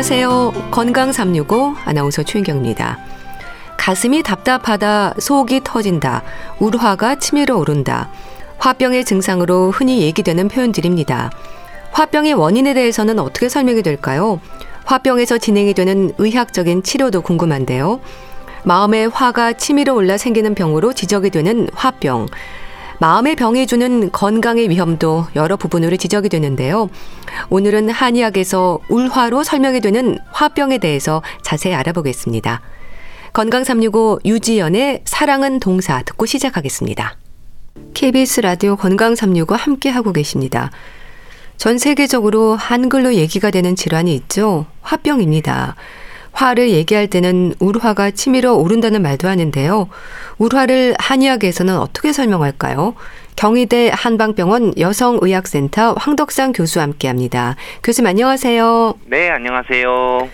안녕하세요. 건강 365 아나운서 최인경입니다. 가슴이 답답하다, 속이 터진다, 울화가 치밀어 오른다. 화병의 증상으로 흔히 얘기되는 표현들입니다. 화병의 원인에 대해서는 어떻게 설명이 될까요? 화병에서 진행이 되는 의학적인 치료도 궁금한데요. 마음에 화가 치밀어 올라 생기는 병으로 지적이 되는 화병. 마음의 병이 주는 건강의 위험도 여러 부분으로 지적이 되는데요. 오늘은 한의학에서 울화로 설명이 되는 화병에 대해서 자세히 알아보겠습니다. 건강 365 유지연의 사랑은 동사 듣고 시작하겠습니다. KBS 라디오 건강 365 함께 하고 계십니다. 전 세계적으로 한글로 얘기가 되는 질환이 있죠. 화병입니다. 화를 얘기할 때는 울화가 치밀어 오른다는 말도 하는데요. 울화를 한의학에서는 어떻게 설명할까요? 경희대 한방병원 여성의학센터 황덕상 교수와 함께합니다. 교수님 안녕하세요. 네, 안녕하세요.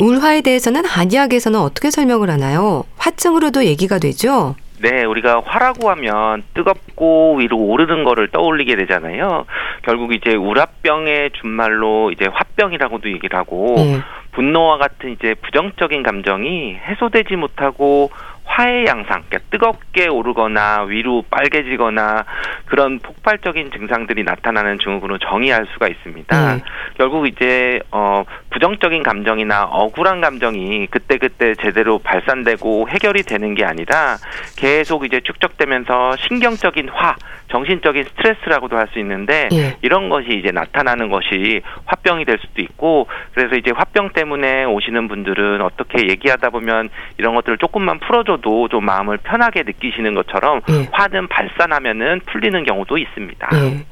울화에 대해서는 한의학에서는 어떻게 설명을 하나요? 화증으로도 얘기가 되죠? 네, 우리가 화라고 하면 뜨겁고 위로 오르는 거를 떠올리게 되잖아요. 결국 이제 우라병의 준말로 이제 화병이라고도 얘기를 하고 네. 분노와 같은 이제 부정적인 감정이 해소되지 못하고 화해 양상, 그러니까 뜨겁게 오르거나 위로 빨개지거나 그런 폭발적인 증상들이 나타나는 증후군으로 정의할 수가 있습니다. 음. 결국 이제 어 부정적인 감정이나 억울한 감정이 그때그때 제대로 발산되고 해결이 되는 게 아니라 계속 이제 축적되면서 신경적인 화, 정신적인 스트레스라고도 할 수 있는데 예. 이런 것이 이제 나타나는 것이 화병이 될 수도 있고 그래서 이제 화병 때문에 오시는 분들은 어떻게 얘기하다 보면 이런 것들을 조금만 풀어줘도 좀 마음을 편하게 느끼시는 것처럼 예. 화는 발산하면은 풀리는 경우도 있습니다. 예.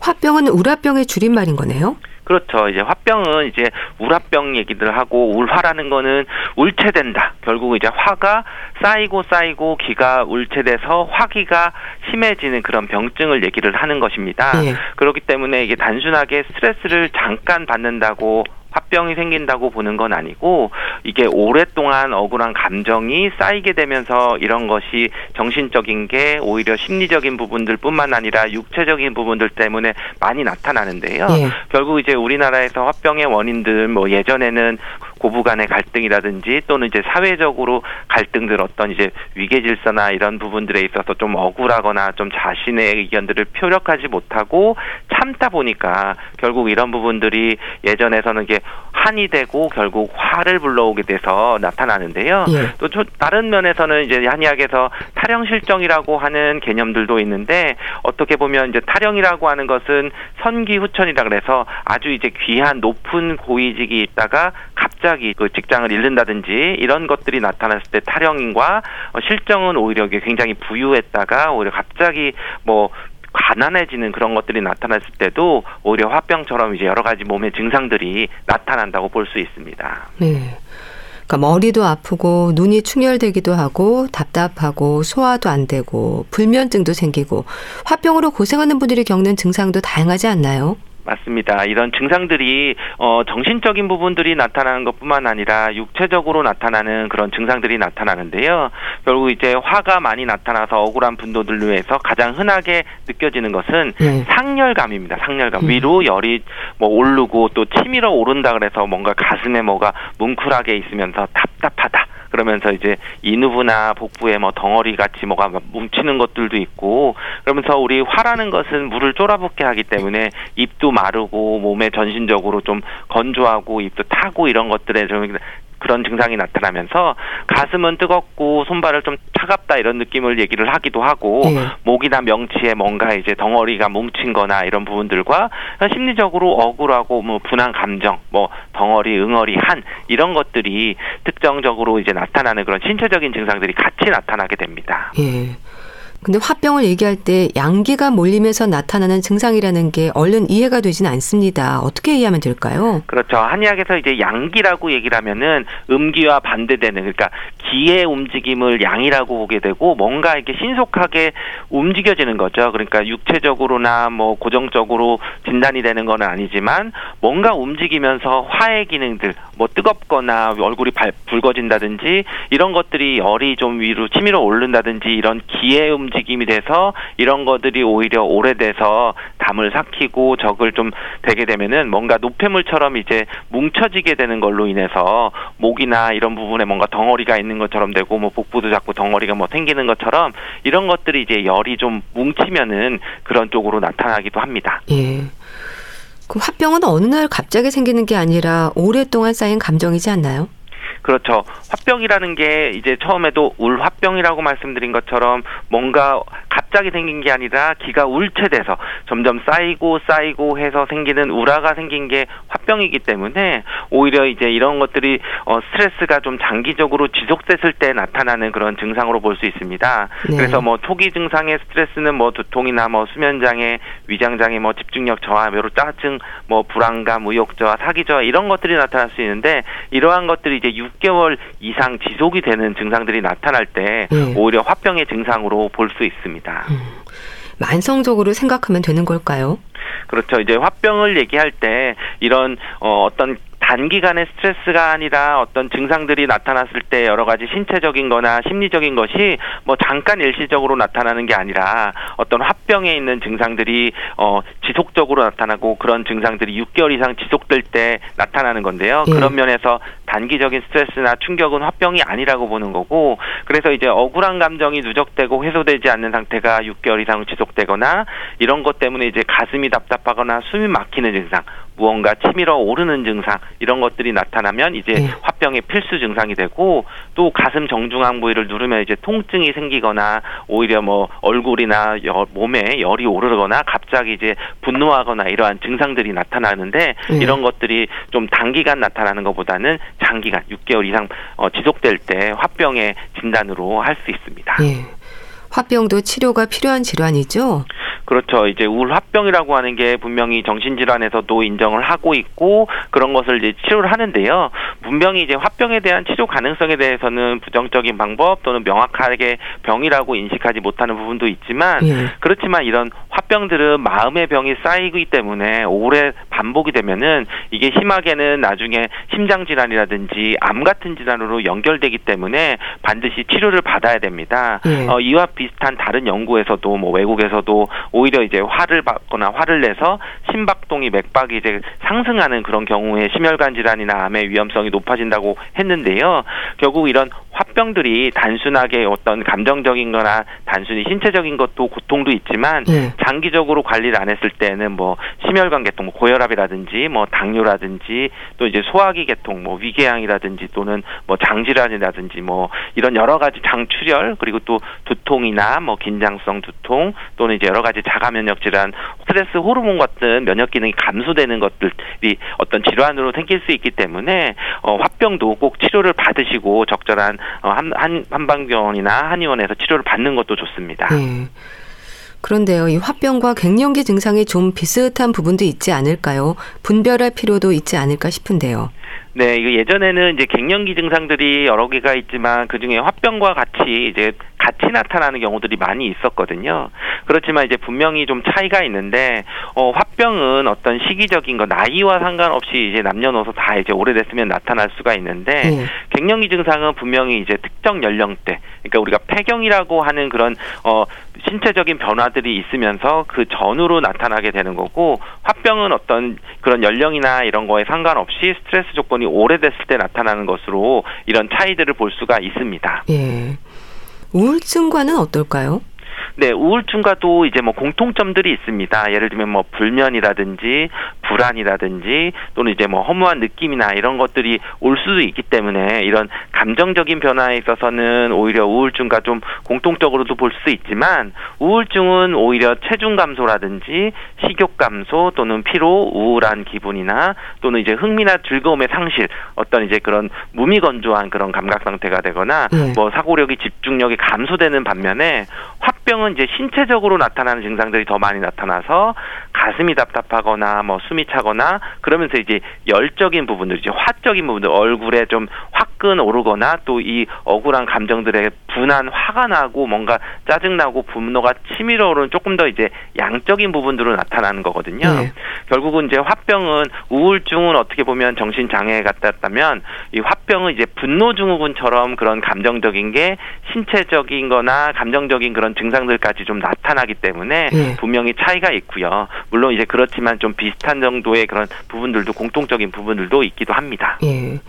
화병은 우라병의 줄임말인 거네요. 그렇죠. 이제 화병은 이제 우라병 얘기들 하고 울화라는 거는 울체된다. 결국 이제 화가 쌓이고 쌓이고 기가 울체돼서 화기가 심해지는 그런 병증을 얘기를 하는 것입니다. 네. 그렇기 때문에 이게 단순하게 스트레스를 잠깐 받는다고 화병이 생긴다고 보는 건 아니고 이게 오랫동안 억울한 감정이 쌓이게 되면서 이런 것이 정신적인 게 오히려 심리적인 부분들뿐만 아니라 육체적인 부분들 때문에 많이 나타나는데요. 예. 결국 이제 우리나라에서 화병의 원인들 뭐 예전에는 고부 간의 갈등이라든지 또는 이제 사회적으로 갈등들 어떤 이제 위계 질서나 이런 부분들에 있어서 좀 억울하거나 좀 자신의 의견들을 표력하지 못하고 참다 보니까 결국 이런 부분들이 예전에서는 이게 한이 되고 결국 화를 불러오게 돼서 나타나는데요. 예. 또 다른 면에서는 이제 한의학에서 탈영 실정이라고 하는 개념들도 있는데 어떻게 보면 이제 탈영이라고 하는 것은 선기 후천이라 그래서 아주 이제 귀한 높은 고위직이 있다가 갑자기 그 직장을 잃는다든지 이런 것들이 나타났을 때 탈영인과 실정은 오히려 굉장히 부유했다가 오히려 갑자기 뭐 가난해지는 그런 것들이 나타났을 때도 오히려 화병처럼 이제 여러 가지 몸의 증상들이 나타난다고 볼 수 있습니다. 네. 그러니까 머리도 아프고 눈이 충혈되기도 하고 답답하고 소화도 안 되고 불면증도 생기고 화병으로 고생하는 분들이 겪는 증상도 다양하지 않나요? 맞습니다. 이런 증상들이 어 정신적인 부분들이 나타나는 것뿐만 아니라 육체적으로 나타나는 그런 증상들이 나타나는데요. 결국 이제 화가 많이 나타나서 억울한 분도들 위해서 가장 흔하게 느껴지는 것은 네. 상열감입니다. 상열감. 음. 위로 열이 뭐 오르고 또 치밀어 오른다 그래서 뭔가 가슴에 뭐가 뭉클하게 있으면서 답답하다. 그러면서 이제 인후부나 복부에 뭐 덩어리 같이 뭐가 뭉치는 것들도 있고 그러면서 우리 화라는 것은 물을 쫄아붙게 하기 때문에 입도 마르고 몸에 전신적으로 좀 건조하고 입도 타고 이런 것들에 좀 그런 증상이 나타나면서 가슴은 뜨겁고 손발을 좀 차갑다 이런 느낌을 얘기를 하기도 하고 네. 목이나 명치에 뭔가 이제 덩어리가 뭉친거나 이런 부분들과 심리적으로 억울하고 뭐 분한 감정, 뭐 덩어리, 응어리, 한 이런 것들이 특정적으로 이제 나타나는 그런 신체적인 증상들이 같이 나타나게 됩니다. 예. 근데 화병을 얘기할 때 양기가 몰리면서 나타나는 증상이라는 게 얼른 이해가 되지는 않습니다. 어떻게 이해하면 될까요? 그렇죠. 한의학에서 이제 양기라고 얘기를 하면은 음기와 반대되는 그러니까 기의 움직임을 양이라고 보게 되고 뭔가 이렇게 신속하게 움직여지는 거죠. 그러니까 육체적으로나 뭐 고정적으로 진단이 되는 건 아니지만 뭔가 움직이면서 화해 기능들 뭐 뜨겁거나 얼굴이 발, 붉어진다든지 이런 것들이 열이 좀 위로 치밀어 오른다든지 이런 기의 움직 임이 돼서 이런 것들이 오히려 오래돼서 담을 삭히고 적을 좀 되게 되면은 뭔가 노폐물처럼 이제 뭉쳐지게 되는 걸로 인해서 목이나 이런 부분에 뭔가 덩어리가 있는 것처럼 되고 뭐 복부도 자꾸 덩어리가 뭐 생기는 것처럼 이런 것들이 이제 열이 좀 뭉치면은 그런 쪽으로 나타나기도 합니다. 예. 그 화병은 어느 날 갑자기 생기는 게 아니라 오랫동안 쌓인 감정이지 않나요? 그렇죠. 화병이라는 게 이제 처음에도 울화병이라고 말씀드린 것처럼 뭔가 갑자기 생긴 게 아니라 기가 울체돼서 점점 쌓이고 쌓이고 해서 생기는 우라가 생긴 게 화병이기 때문에 오히려 이제 이런 것들이 어 스트레스가 좀 장기적으로 지속됐을 때 나타나는 그런 증상으로 볼 수 있습니다. 네. 그래서 뭐 초기 증상의 스트레스는 뭐 두통이나 뭐 수면 장애, 위장 장애, 뭐 집중력 저하, 외로 짜증, 뭐 불안감, 의욕 저하, 사기 저하 이런 것들이 나타날 수 있는데 이러한 것들이 이제 6개월 이상 지속이 되는 증상들이 나타날 때 네. 오히려 화병의 증상으로 볼 수 있습니다. 음. 만성적으로 생각하면 되는 걸까요? 그렇죠. 이제 화병을 얘기할 때 이런 어, 어떤 단기간의 스트레스가 아니라 어떤 증상들이 나타났을 때 여러 가지 신체적인 거나 심리적인 것이 뭐 잠깐 일시적으로 나타나는 게 아니라 어떤 화병에 있는 증상들이 어 지속적으로 나타나고 그런 증상들이 6개월 이상 지속될 때 나타나는 건데요. 예. 그런 면에서 단기적인 스트레스나 충격은 화병이 아니라고 보는 거고 그래서 이제 억울한 감정이 누적되고 해소되지 않는 상태가 6개월 이상 지속되거나 이런 것 때문에 이제 가슴이 답답하거나 숨이 막히는 증상 무언가 치밀어 오르는 증상 이런 것들이 나타나면 이제 네. 화병의 필수 증상이 되고 또 가슴 정중앙 부위를 누르면 이제 통증이 생기거나 오히려 뭐 얼굴이나 여, 몸에 열이 오르거나 갑자기 이제 분노하거나 이러한 증상들이 나타나는데 네. 이런 것들이 좀 단기간 나타나는 것보다는 장기간 6개월 이상 어, 지속될 때 화병의 진단으로 할 수 있습니다. 네. 화병도 치료가 필요한 질환이죠? 그렇죠. 이제 우울화병이라고 하는 게 분명히 정신질환에서도 인정을 하고 있고 그런 것을 이제 치료를 하는데요. 분명히 이제 화병에 대한 치료 가능성에 대해서는 부정적인 방법 또는 명확하게 병이라고 인식하지 못하는 부분도 있지만 예. 그렇지만 이런 화병들은 마음의 병이 쌓이기 때문에 오래 반복이 되면은 이게 심하게는 나중에 심장 질환이라든지 암 같은 질환으로 연결되기 때문에 반드시 치료를 받아야 됩니다. 예. 어, 이와 비슷한 다른 연구에서도 뭐 외국에서도 오히려 이제 화를 받거나 화를 내서 심박동이 맥박이 이제 상승하는 그런 경우에 심혈관 질환이나 암의 위험성이 높아진다고 했는데요. 결국 이런 화병들이 단순하게 어떤 감정적인 거나 단순히 신체적인 것도 고통도 있지만 네. 장기적으로 관리를 안 했을 때는 뭐 심혈관 계통, 뭐 고혈압이라든지 뭐 당뇨라든지 또 이제 소화기 계통, 뭐 위궤양이라든지 또는 뭐 장질환이라든지 뭐 이런 여러 가지 장출혈 그리고 또 두통이 나 뭐 긴장성 두통 또는 이제 여러 가지 자가 면역 질환, 스트레스 호르몬 같은 면역 기능이 감소되는 것들이 어떤 질환으로 생길 수 있기 때문에 어 화병도 꼭 치료를 받으시고 적절한 어, 한, 한, 한방병원이나 한의원에서 치료를 받는 것도 좋습니다. 네. 그런데요, 이 화병과 갱년기 증상이 좀 비슷한 부분도 있지 않을까요? 분별할 필요도 있지 않을까 싶은데요. 네, 이거 예전에는 이제 갱년기 증상들이 여러 개가 있지만 그 중에 화병과 같이 이제 같이 나타나는 경우들이 많이 있었거든요. 그렇지만 이제 분명히 좀 차이가 있는데 어 화병은 어떤 시기적인 거 나이와 상관없이 이제 남녀노소 다 이제 오래됐으면 나타날 수가 있는데 네. 갱년기 증상은 분명히 이제 특정 연령대 그러니까 우리가 폐경이라고 하는 그런 어 신체적인 변화들이 있으면서 그 전후로 나타나게 되는 거고 화병은 어떤 그런 연령이나 이런 거에 상관없이 스트레스 조건이 오래됐을 때 나타나는 것으로 이런 차이들을 볼 수가 있습니다. 예. 우울증과는 어떨까요? 네, 우울증과도 이제 뭐 공통점들이 있습니다. 예를 들면 뭐 불면이라든지 불안이라든지 또는 이제 뭐 허무한 느낌이나 이런 것들이 올 수도 있기 때문에 이런 감정적인 변화에 있어서는 오히려 우울증과 좀 공통적으로도 볼 수 있지만 우울증은 오히려 체중 감소라든지 식욕 감소 또는 피로, 우울한 기분이나 또는 이제 흥미나 즐거움의 상실 어떤 이제 그런 무미건조한 그런 감각 상태가 되거나 네. 뭐 사고력이 집중력이 감소되는 반면에 화병 은 이제 신체적으로 나타나는 증상들이 더 많이 나타나서 가슴이 답답하거나 뭐 숨이 차거나 그러면서 이제 열적인 부분들 이제 화적인 부분들 얼굴에 좀 화끈 오르거나 또 이 억울한 감정들에 분한 화가 나고 뭔가 짜증나고 분노가 치밀어 오르는 조금 더 이제 양적인 부분들로 나타나는 거거든요. 네. 결국은 이제 화병은 우울증은 어떻게 보면 정신 장애에 같았다면 이 화병은 이제 분노 증후군처럼 그런 감정적인 게 신체적인 거나 감정적인 그런 증상들 까지 좀 나타나기 때문에 네. 분명히 차이가 있고요. 물론 이제 그렇지만 좀 비슷한 정도의 그런 부분들도 공통적인 부분들도 있기도 합니다. 예.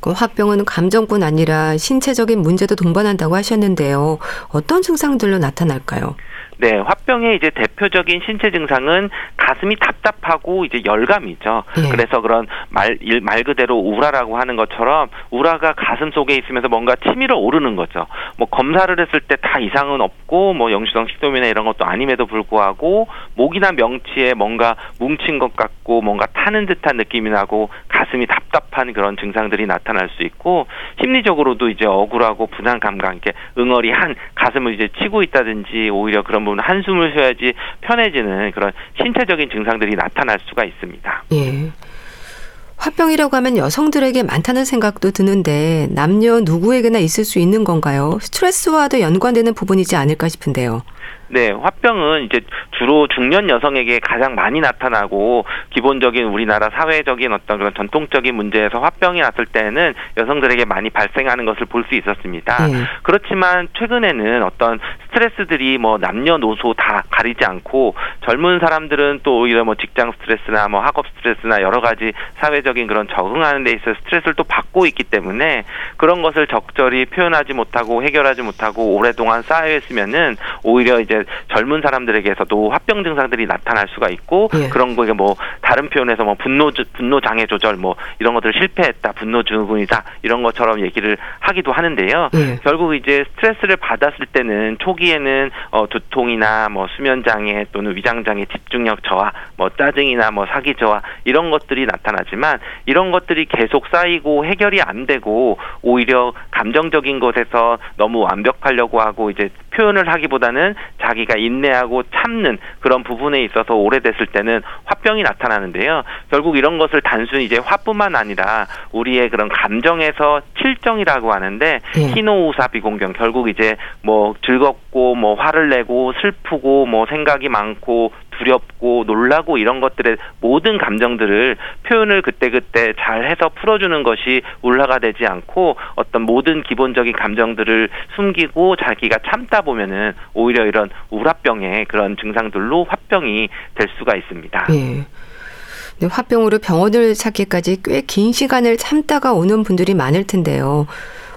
그 화병은 감정뿐 아니라 신체적인 문제도 동반한다고 하셨는데요. 어떤 증상들로 나타날까요? 네, 화병의 이제 대표적인 신체 증상은 가슴이 답답하고 이제 열감이죠. 예. 그래서 그런 말, 말 그대로 우라라고 하는 것처럼 우라가 가슴 속에 있으면서 뭔가 치밀어 오르는 거죠. 뭐 검사를 했을 때 다 이상은 없고 뭐 영시성 식도염이나 이런 것도 아님에도 불구하고 목이나 명치에 뭔가 뭉친 것 같고 뭔가 타는 듯한 느낌이 나고 가슴이 답답한 그런 증상들이 나타날 수 있고 심리적으로도 이제 억울하고 분한 감각, 이렇게 응어리 한 가슴을 이제 치고 있다든지 오히려 그런 부분 한숨을 쉬어야지 편해지는 그런 신체적인 증상들이 나타날 수가 있습니다. 예. 화병이라고 하면 여성들에게 많다는 생각도 드는데 남녀 누구에게나 있을 수 있는 건가요? 스트레스와도 연관되는 부분이지 않을까 싶은데요. 네, 화병은 이제 주로 중년 여성에게 가장 많이 나타나고 기본적인 우리나라 사회적인 어떤 그런 전통적인 문제에서 화병이 났을 때는 여성들에게 많이 발생하는 것을 볼 수 있었습니다. 네. 그렇지만 최근에는 어떤 스트레스들이 뭐 남녀노소 다 가리지 않고 젊은 사람들은 또 오히려 뭐 직장 스트레스나 뭐 학업 스트레스나 여러 가지 사회적인 그런 적응하는 데 있어 스트레스를 또 받고 있기 때문에 그런 것을 적절히 표현하지 못하고 해결하지 못하고 오랫동안 쌓여 있으면은 오히려 이제 젊은 사람들에게서도 화병 증상들이 나타날 수가 있고 예. 그런 거에 뭐 다른 표현에서 뭐 분노 분노 장애 조절 뭐 이런 것들 실패했다 분노 증후군이다 이런 것처럼 얘기를 하기도 하는데요. 예. 결국 이제 스트레스를 받았을 때는 초기에는 어 두통이나 뭐 수면 장애 또는 위장 장애 집중력 저하 뭐 짜증이나 뭐 사기 저하 이런 것들이 나타나지만 이런 것들이 계속 쌓이고 해결이 안 되고 오히려 감정적인 것에서 너무 완벽하려고 하고 이제 표현을 하기보다는 자기가 인내하고 참는 그런 부분에 있어서 오래됐을 때는 화병이 나타나는데요. 결국 이런 것을 단순히 이제 화뿐만 아니라 우리의 그런 감정에서 칠정이라고 하는데 예. 희노우사 비공경 결국 이제 뭐 즐겁고 뭐 화를 내고 슬프고 뭐 생각이 많고 두렵고 놀라고 이런 것들의 모든 감정들을 표현을 그때그때 잘 해서 풀어주는 것이 울화가 되지 않고 어떤 모든 기본적인 감정들을 숨기고 자기가 참다 보면은 오히려 이런 우라병의 그런 증상들로 화병이 될 수가 있습니다. 네. 네, 화병으로 병원을 찾기까지 꽤 긴 시간을 참다가 오는 분들이 많을 텐데요.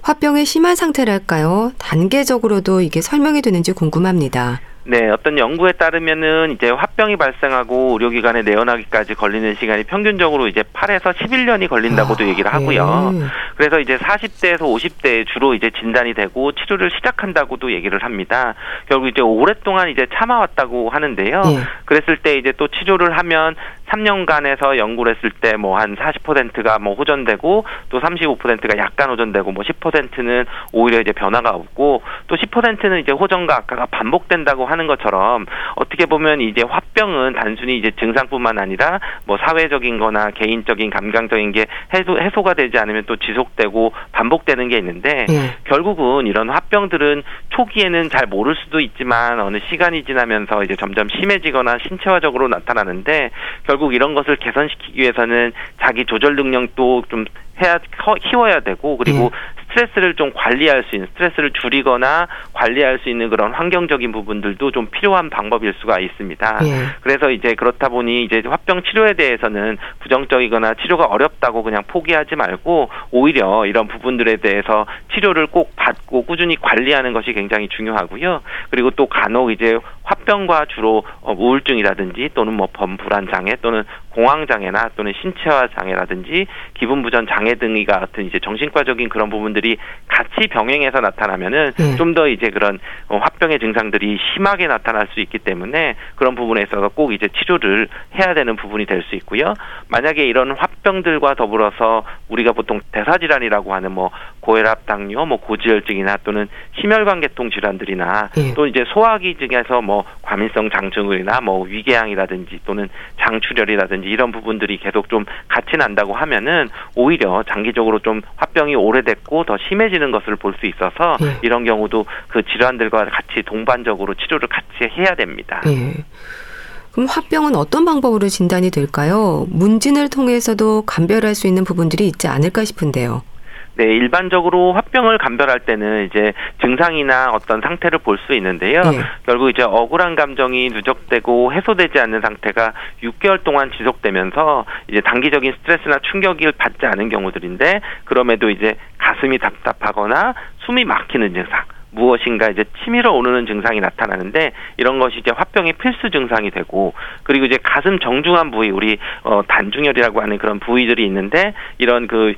화병의 심한 상태랄까요? 단계적으로도 이게 설명이 되는지 궁금합니다. 네, 어떤 연구에 따르면은 이제 화병이 발생하고 의료기관에 내원하기까지 걸리는 시간이 평균적으로 이제 8에서 11년이 걸린다고도 아, 얘기를 하고요. 예. 그래서 이제 40대에서 50대에 주로 이제 진단이 되고 치료를 시작한다고도 얘기를 합니다. 결국 이제 오랫동안 이제 참아왔다고 하는데요. 예. 그랬을 때 이제 또 치료를 하면 3년간에서 연구를 했을 때 뭐 한 40%가 뭐 호전되고 또 35%가 약간 호전되고 뭐 10%는 오히려 이제 변화가 없고 또 10%는 이제 호전과 악화가 반복된다고 하는 것처럼 어떻게 보면 이제 화병은 단순히 이제 증상뿐만 아니라 뭐 사회적인 거나 개인적인 감각적인 게 해소, 해소가 되지 않으면 또 지속되고 반복되는 게 있는데 네. 결국은 이런 화병들은 초기에는 잘 모를 수도 있지만 어느 시간이 지나면서 이제 점점 심해지거나 신체화적으로 나타나는데 결국 이런 것을 개선시키기 위해서는 자기 조절 능력도 좀 해야 키워야 되고 그리고 네. 스트레스를 좀 관리할 수 있는 스트레스를 줄이거나 관리할 수 있는 그런 환경적인 부분들도 좀 필요한 방법일 수가 있습니다. 예. 그래서 이제 그렇다 보니 이제 화병 치료에 대해서는 부정적이거나 치료가 어렵다고 그냥 포기하지 말고 오히려 이런 부분들에 대해서 치료를 꼭 받고 꾸준히 관리하는 것이 굉장히 중요하고요. 그리고 또 간혹 이제 화병과 주로 어, 우울증이라든지 또는 뭐 범불안 장애 또는 공황 장애나 또는 신체화 장애라든지 기분 부전 장애 등이 같은 이제 정신과적인 그런 부분들이 같이 병행해서 나타나면은 네. 좀더 이제 그런 어, 화병의 증상들이 심하게 나타날 수 있기 때문에 그런 부분에 있어서 꼭 이제 치료를 해야 되는 부분이 될 수 있고요. 만약에 이런 화병들과 더불어서 우리가 보통 대사질환이라고 하는 뭐 고혈압, 당뇨, 뭐 고지혈증이나 또는 심혈관계통 질환들이나 예. 또 이제 소화기 중에서 뭐 과민성 장증후이나 뭐 위궤양이라든지 또는 장출혈이라든지 이런 부분들이 계속 좀 같이 난다고 하면은 오히려 장기적으로 좀 화병이 오래됐고 더 심해지는 것을 볼 수 있어서 예. 이런 경우도 그 질환들과 같이 동반적으로 치료를 같이 해야 됩니다. 예. 그럼 화병은 어떤 방법으로 진단이 될까요? 문진을 통해서도 감별할 수 있는 부분들이 있지 않을까 싶은데요. 네, 일반적으로 화병을 감별할 때는 이제 증상이나 어떤 상태를 볼 수 있는데요. 네. 결국 이제 억울한 감정이 누적되고 해소되지 않는 상태가 6개월 동안 지속되면서 이제 단기적인 스트레스나 충격을 받지 않은 경우들인데 그럼에도 이제 가슴이 답답하거나 숨이 막히는 증상 무엇인가 이제 치밀어 오르는 증상이 나타나는데 이런 것이 이제 화병의 필수 증상이 되고 그리고 이제 가슴 정중한 부위 우리 어 단중혈이라고 하는 그런 부위들이 있는데 이런 그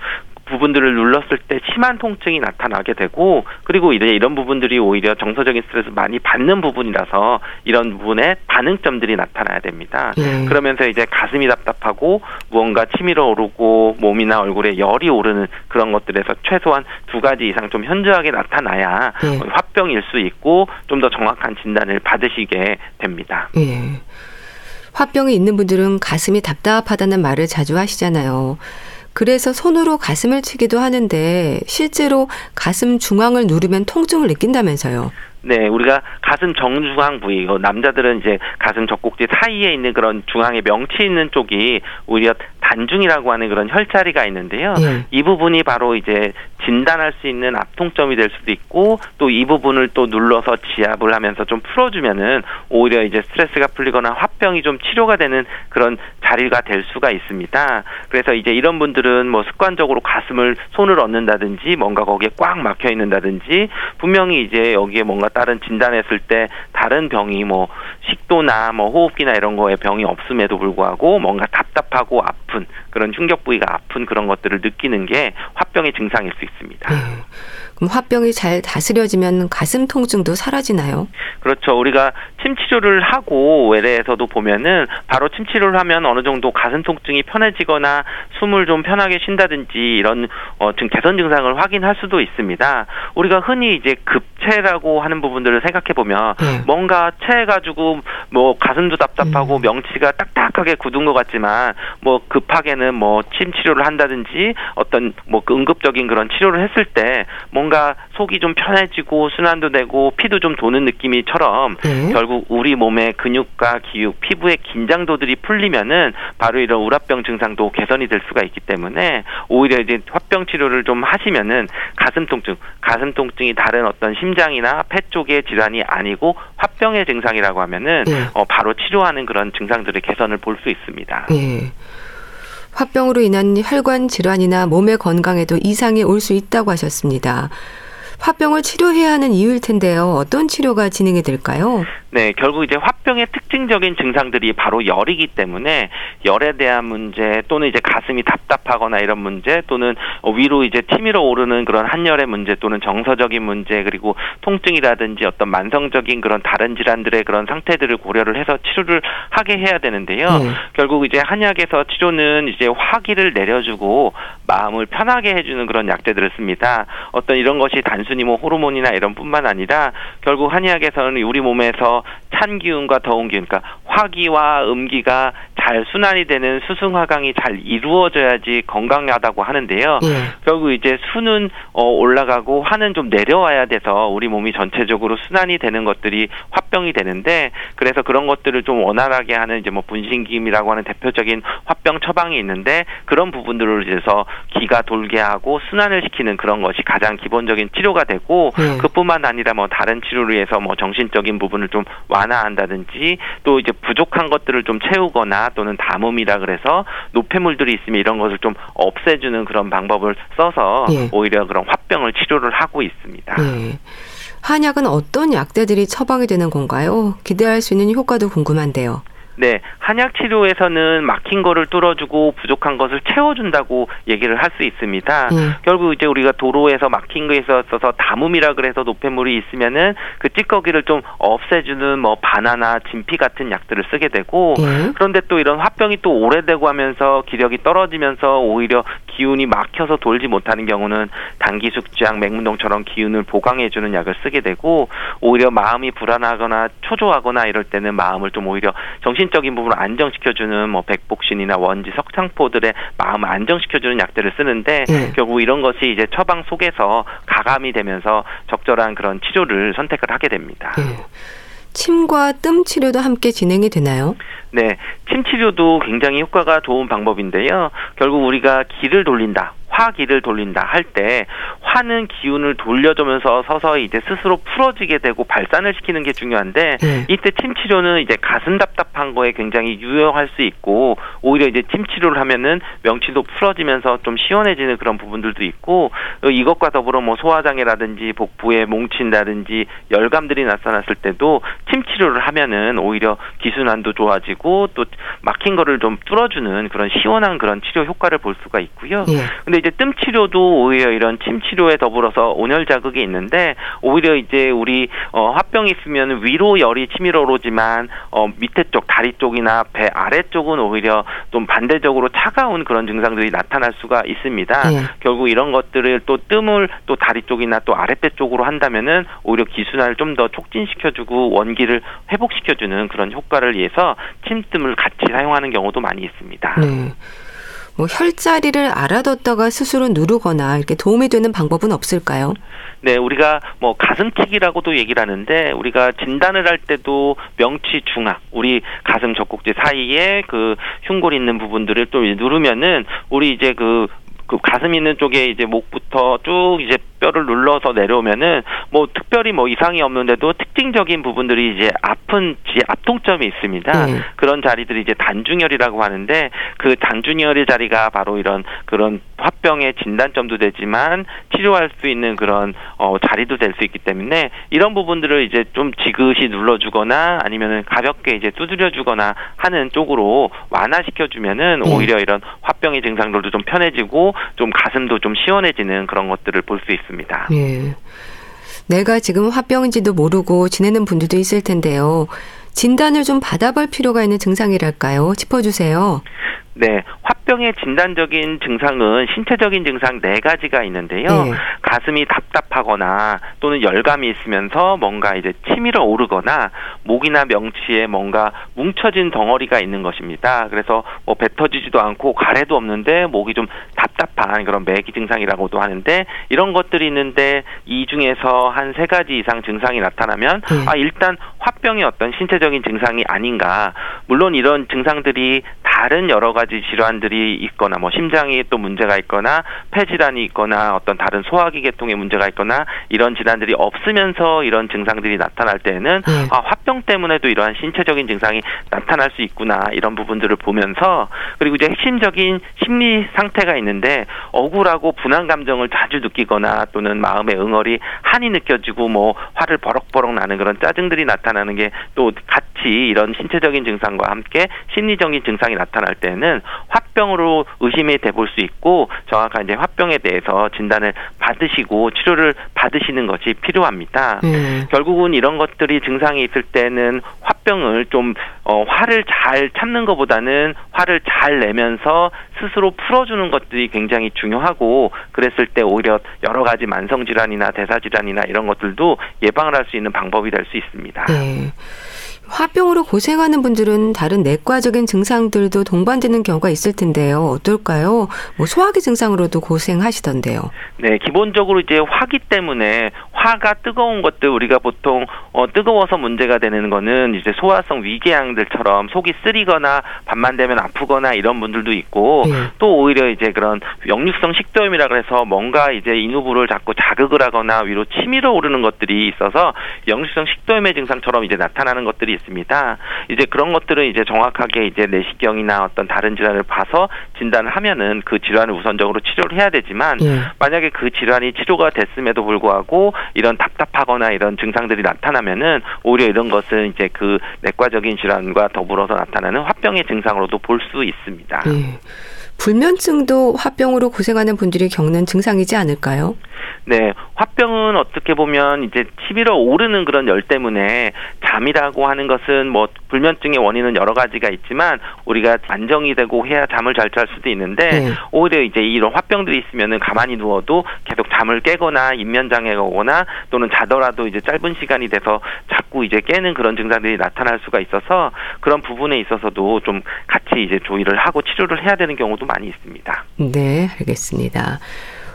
부분들을 눌렀을 때 심한 통증이 나타나게 되고 그리고 이제 이런 부분들이 오히려 정서적인 스트레스 많이 받는 부분이라서 이런 부분에 반응점들이 나타나야 됩니다. 예. 그러면서 이제 가슴이 답답하고 무언가 치밀어 오르고 몸이나 얼굴에 열이 오르는 그런 것들에서 최소한 두 가지 이상 좀 현저하게 나타나야 예. 화병일 수 있고 좀 더 정확한 진단을 받으시게 됩니다. 예. 화병이 있는 분들은 가슴이 답답하다는 말을 자주 하시잖아요. 그래서 손으로 가슴을 치기도 하는데 실제로 가슴 중앙을 누르면 통증을 느낀다면서요. 네, 우리가 가슴 정중앙 부위, 남자들은 이제 가슴 젖꼭지 사이에 있는 그런 중앙에 명치 있는 쪽이 오히려 단중이라고 하는 그런 혈자리가 있는데요. 네. 이 부분이 바로 이제 진단할 수 있는 압통점이 될 수도 있고 또 이 부분을 또 눌러서 지압을 하면서 좀 풀어주면은 오히려 이제 스트레스가 풀리거나 화병이 좀 치료가 되는 그런 자리가 될 수가 있습니다. 그래서 이제 이런 분들은 뭐 습관적으로 가슴을 손을 얻는다든지 뭔가 거기에 꽉 막혀 있는다든지 분명히 이제 여기에 뭔가 다른 진단했을 때 다른 병이 뭐 식도나 뭐 호흡기나 이런 거에 병이 없음에도 불구하고 뭔가 답답하고 아픈 그런 충격 부위가 아픈 그런 것들을 느끼는 게 화병의 증상일 수 있습니다. 네. 그럼 화병이 잘 다스려지면 가슴 통증도 사라지나요? 그렇죠. 우리가 침 치료를 하고 외래에서도 보면은 바로 침 치료를 하면 어느 정도 가슴 통증이 편해지거나 숨을 좀 편하게 쉰다든지 이런 어, 좀 개선 증상을 확인할 수도 있습니다. 우리가 흔히 이제 급체라고 하는 부분들을 생각해 보면 네. 뭔가 체해 가지고 뭐 가슴도 답답하고 음. 명치가 딱딱하게 굳은 것 같지만 뭐 급하게는 뭐 침 치료를 한다든지 어떤 뭐 응급적인 그런 치료를 했을 때 뭔가 속이 좀 편해지고 순환도 되고 피도 좀 도는 느낌이처럼 네. 결국 우리 몸의 근육과 기육, 피부의 긴장도들이 풀리면은 바로 이런 우라병 증상도 개선이 될 수가 있기 때문에 오히려 이제 화병 치료를 좀 하시면은 가슴 통증, 가슴 통증이 다른 어떤 심장이나 폐 쪽의 질환이 아니고 화병의 증상이라고 하면은 네. 어, 바로 치료하는 그런 증상들의 개선을 볼 수 있습니다. 네. 화병으로 인한 혈관 질환이나 몸의 건강에도 이상이 올 수 있다고 하셨습니다. 화병을 치료해야 하는 이유일 텐데요. 어떤 치료가 진행이 될까요? 네, 결국 이제 화병의 특징적인 증상들이 바로 열이기 때문에 열에 대한 문제 또는 이제 가슴이 답답하거나 이런 문제 또는 위로 이제 티밀어 오르는 그런 한열의 문제 또는 정서적인 문제 그리고 통증이라든지 어떤 만성적인 그런 다른 질환들의 그런 상태들을 고려를 해서 치료를 하게 해야 되는데요. 네. 결국 이제 한약에서 치료는 이제 화기를 내려주고 마음을 편하게 해주는 그런 약재들을 씁니다. 어떤 이런 것이 단순 히 뭐 호르몬이나 이런 뿐만 아니라 결국 한의학에서는 우리 몸에서 찬 기운과 더운 기운, 그러니까 화기와 음기가 잘 순환이 되는 수승화강이 잘 이루어져야지 건강하다고 하는데요. 예. 결국 이제 수는 어, 올라가고 화는 좀 내려와야 돼서 우리 몸이 전체적으로 순환이 되는 것들이 화병이 되는데 그래서 그런 것들을 좀 원활하게 하는 이제 뭐 분신기임이라고 하는 대표적인 화병 처방이 있는데 그런 부분들을 위해서 기가 돌게 하고 순환을 시키는 그런 것이 가장 기본적인 치료가 되고 예. 그뿐만 아니라 뭐 다른 치료를 위해서 뭐 정신적인 부분을 좀 완화한다든지 또 이제 부족한 것들을 좀 채우거나 또는 담음이라 그래서 노폐물들이 있으면 이런 것을 좀 없애주는 그런 방법을 써서 예. 오히려 그런 화병을 치료를 하고 있습니다. 예. 한약은 어떤 약재들이 처방이 되는 건가요? 기대할 수 있는 효과도 궁금한데요. 네, 한약 치료에서는 막힌 거를 뚫어주고 부족한 것을 채워준다고 얘기를 할 수 있습니다. 예. 결국 이제 우리가 도로에서 막힌 거에 있어서 담음이라 그래서 노폐물이 있으면은 그 찌꺼기를 좀 없애주는 뭐 바나나, 진피 같은 약들을 쓰게 되고 예. 그런데 또 이런 화병이 또 오래되고 하면서 기력이 떨어지면서 오히려 기운이 막혀서 돌지 못하는 경우는 단기 숙지약, 맹문동처럼 기운을 보강해주는 약을 쓰게 되고 오히려 마음이 불안하거나 초조하거나 이럴 때는 마음을 좀 오히려 정신 적인 부분을 안정시켜주는 뭐 백복신이나 원지, 석창포들의 마음을 안정시켜주는 약들을 쓰는데 예. 결국 이런 것이 이제 처방 속에서 가감이 되면서 적절한 그런 치료를 선택을 하게 됩니다. 예. 침과 뜸 치료도 함께 진행이 되나요? 네, 침 치료도 굉장히 효과가 좋은 방법인데요. 결국 우리가 기를 돌린다. 화기를 돌린다 할 때 화는 기운을 돌려주면서 서서히 이제 스스로 풀어지게 되고 발산을 시키는 게 중요한데 네. 이때 침 치료는 이제 가슴 답답한 거에 굉장히 유용할 수 있고 오히려 이제 침 치료를 하면은 명치도 풀어지면서 좀 시원해지는 그런 부분들도 있고 어, 이것과 더불어 뭐 소화장애라든지 복부에 뭉친다든지 열감들이 나타났을 때도 침 치료를 하면은 오히려 기순환도 좋아지고 또 막힌 거를 좀 뚫어주는 그런 시원한 그런 치료 효과를 볼 수가 있고요. 예. 근데 이제 뜸 치료도 오히려 이런 침 치료에 더불어서 온열 자극이 있는데 오히려 이제 우리 어 화병이 있으면 위로 열이 치밀어 오르지만 어 밑에 쪽 다리 쪽이나 배 아래 쪽은 오히려 좀 반대적으로 차가운 그런 증상들이 나타날 수가 있습니다. 예. 결국 이런 것들을 또 뜸을 또 다리 쪽이나 또 아랫배 쪽으로 한다면은 오히려 기순환을 좀 더 촉진시켜주고 원기를 회복시켜주는 그런 효과를 위해서 침뜸을 같이 사용하는 경우도 많이 있습니다. 네. 뭐 혈자리를 알아뒀다가 스스로 누르거나 이렇게 도움이 되는 방법은 없을까요? 네, 우리가 뭐 가슴튀기라고도 얘기를 하는데 우리가 진단을 할 때도 명치 중앙, 우리 가슴 젖꼭지 사이에 그 흉골 있는 부분들을 또 누르면은 우리 이제 그 그 가슴 있는 쪽에 이제 목부터 쭉 이제 뼈를 눌러서 내려오면은 뭐 특별히 뭐 이상이 없는데도 특징적인 부분들이 이제 아픈 지 압통점이 있습니다. 네. 그런 자리들이 이제 단중혈이라고 하는데 그 단중혈의 자리가 바로 이런 그런 화병의 진단점도 되지만 치료할 수 있는 그런 어 자리도 될 수 있기 때문에 이런 부분들을 이제 좀 지그시 눌러주거나 아니면은 가볍게 이제 두드려주거나 하는 쪽으로 완화시켜 주면은 네. 오히려 이런 화병의 증상들도 좀 편해지고 좀 가슴도 좀 시원해지는 그런 것들을 볼 수 있습니다. 예. 내가 지금 화병인지도 모르고 지내는 분들도 있을 텐데요. 진단을 좀 받아볼 필요가 있는 증상이랄까요? 짚어주세요. 네, 화 병의 진단적인 증상은 신체적인 증상 네 가지가 있는데요. 네. 가슴이 답답하거나 또는 열감이 있으면서 뭔가 이제 치밀어 오르거나 목이나 명치에 뭔가 뭉쳐진 덩어리가 있는 것입니다. 그래서 뭐 뱉어지지도 않고 가래도 없는데 목이 좀 답답한 그런 매기 증상이라고도 하는데 이런 것들이 있는데 이 중에서 한 세 가지 이상 증상이 나타나면 네. 아 일단 화병이 어떤 신체적인 증상이 아닌가. 물론 이런 증상들이 다른 여러 가지 질환들이 있거나 뭐 심장이 또 문제가 있거나 폐질환이 있거나 어떤 다른 소화기 계통에 문제가 있거나 이런 질환들이 없으면서 이런 증상들이 나타날 때에는 네. 아 화병 때문에도 이러한 신체적인 증상이 나타날 수 있구나 이런 부분들을 보면서 그리고 이제 핵심적인 심리 상태가 있는데 억울하고 분한 감정을 자주 느끼거나 또는 마음의 응어리 한이 느껴지고 뭐 화를 버럭버럭 나는 그런 짜증들이 나타나는 게 또 같이 이런 신체적인 증상과 함께 심리적인 증상이 나타날 때는 화병 으로 의심이 돼 볼 수 있고 정확한 이제 화병에 대해서 진단을 받으시고 치료를 받으시는 것이 필요합니다. 네. 결국은 이런 것들이 증상이 있을 때는 화병을 좀 어, 화를 잘 참는 것보다는 화를 잘 내면서 스스로 풀어주는 것들이 굉장히 중요하고 그랬을 때 오히려 여러 가지 만성 질환이나 대사 질환이나 이런 것들도 예방을 할 수 있는 방법이 될 수 있습니다. 네. 화병으로 고생하는 분들은 다른 내과적인 증상들도 동반되는 경우가 있을 텐데요. 어떨까요? 뭐 소화기 증상으로도 고생하시던데요. 네, 기본적으로 이제 화기 때문에 화가 뜨거운 것들 우리가 보통 어, 뜨거워서 문제가 되는 거는 이제 소화성 위궤양들처럼 속이 쓰리거나 밤만 되면 아프거나 이런 분들도 있고 예. 또 오히려 이제 그런 역류성 식도염이라 그래서 뭔가 이제 인후부를 자꾸 자극을 하거나 위로 치밀어 오르는 것들이 있어서 역류성 식도염의 증상처럼 이제 나타나는 것들이 있습니다. 이제 그런 것들은 이제 정확하게 이제 내시경이나 어떤 다른 질환을 봐서 진단을 하면은 그 질환을 우선적으로 치료를 해야 되지만 예. 만약에 그 질환이 치료가 됐음에도 불구하고 이런 답답하거나 이런 증상들이 나타나면은 오히려 이런 것은 이제 그 내과적인 질환과 더불어서 나타나는 화병의 증상으로도 볼 수 있습니다. 예. 불면증도 화병으로 고생하는 분들이 겪는 증상이지 않을까요? 네, 화병은 어떻게 보면 이제 치밀어 오르는 그런 열 때문에 잠이라고 하는 것은 뭐 불면증의 원인은 여러 가지가 있지만 우리가 안정이 되고 해야 잠을 잘 잘 수도 있는데 네. 오히려 이제 이런 화병들이 있으면은 가만히 누워도 계속 잠을 깨거나 인면 장애가 오거나 또는 자더라도 이제 짧은 시간이 돼서 자꾸 이제 깨는 그런 증상들이 나타날 수가 있어서 그런 부분에 있어서도 좀 같이 이제 조의를 하고 치료를 해야 되는 경우도 많이 있습니다. 네, 알겠습니다.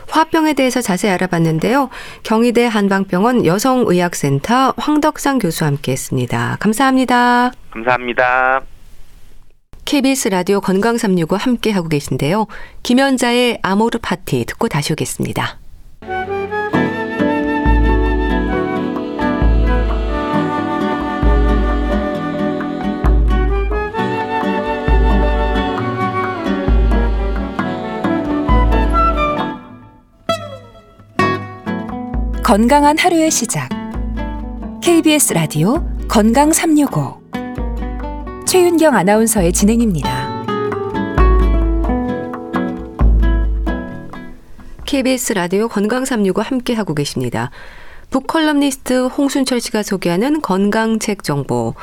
화병에 대해서 자세히 알아봤는데요. 경희대 한방병원 여성의학센터 황덕상 교수와 함께했습니다. 감사합니다. 감사합니다. KBS 라디오 건강 365 함께 하고 계신데요. 김연자의 아모르 파티 듣고 다시 오겠습니다. 건강한 하루의 시작. KBS 라디오 건강 365. 최윤경 아나운서의 진행입니다. KBS 라디오 건강 365 함께 하고 계십니다. 북컬럼니스트 홍순철 씨가 소개하는 건강책 정보.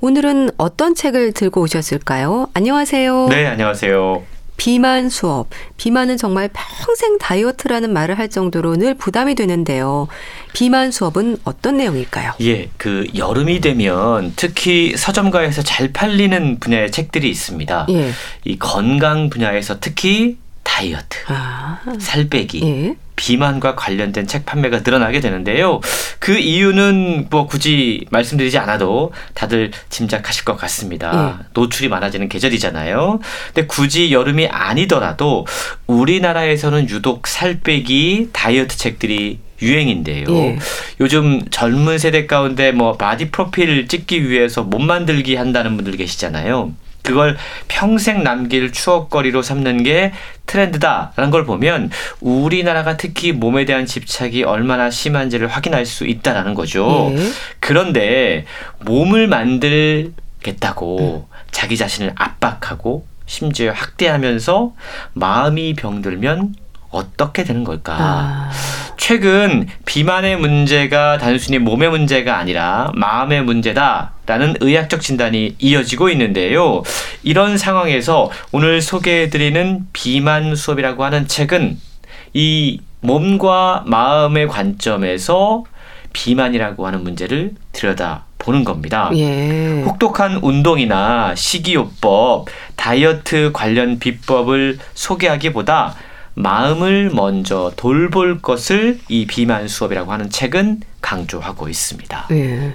오늘은 어떤 책을 들고 오셨을까요? 안녕하세요. 네, 안녕하세요. 비만 수업. 비만은 정말 평생 다이어트라는 말을 할 정도로 늘 부담이 되는데요. 비만 수업은 어떤 내용일까요? 예, 그 여름이 되면 특히 서점가에서 잘 팔리는 분야의 책들이 있습니다. 예. 이 건강 분야에서 특히 다이어트, 아. 살 빼기, 예. 비만과 관련된 책 판매가 늘어나게 되는데요. 그 이유는 뭐 굳이 말씀드리지 않아도 다들 짐작하실 것 같습니다. 예. 노출이 많아지는 계절이잖아요. 근데 굳이 여름이 아니더라도 우리나라에서는 유독 살 빼기 다이어트 책들이 유행인데요. 예. 요즘 젊은 세대 가운데 뭐 바디 프로필 찍기 위해서 몸 만들기 한다는 분들 계시잖아요. 그걸 평생 남길 추억거리로 삼는 게 트렌드다라는 걸 보면 우리나라가 특히 몸에 대한 집착이 얼마나 심한지를 확인할 수 있다라는 거죠. 네. 그런데 몸을 만들겠다고 음. 자기 자신을 압박하고 심지어 학대하면서 마음이 병들면 어떻게 되는 걸까? 아. 최근 비만의 문제가 단순히 몸의 문제가 아니라 마음의 문제다 라는 의학적 진단이 이어지고 있는데요. 이런 상황에서 오늘 소개해드리는 비만 수업이라고 하는 책은 이 몸과 마음의 관점에서 비만이라고 하는 문제를 들여다 보는 겁니다. 예. 혹독한 운동이나 식이요법, 다이어트 관련 비법을 소개하기보다 마음을 먼저 돌볼 것을 이 비만 수업이라고 하는 책은 강조하고 있습니다. 네.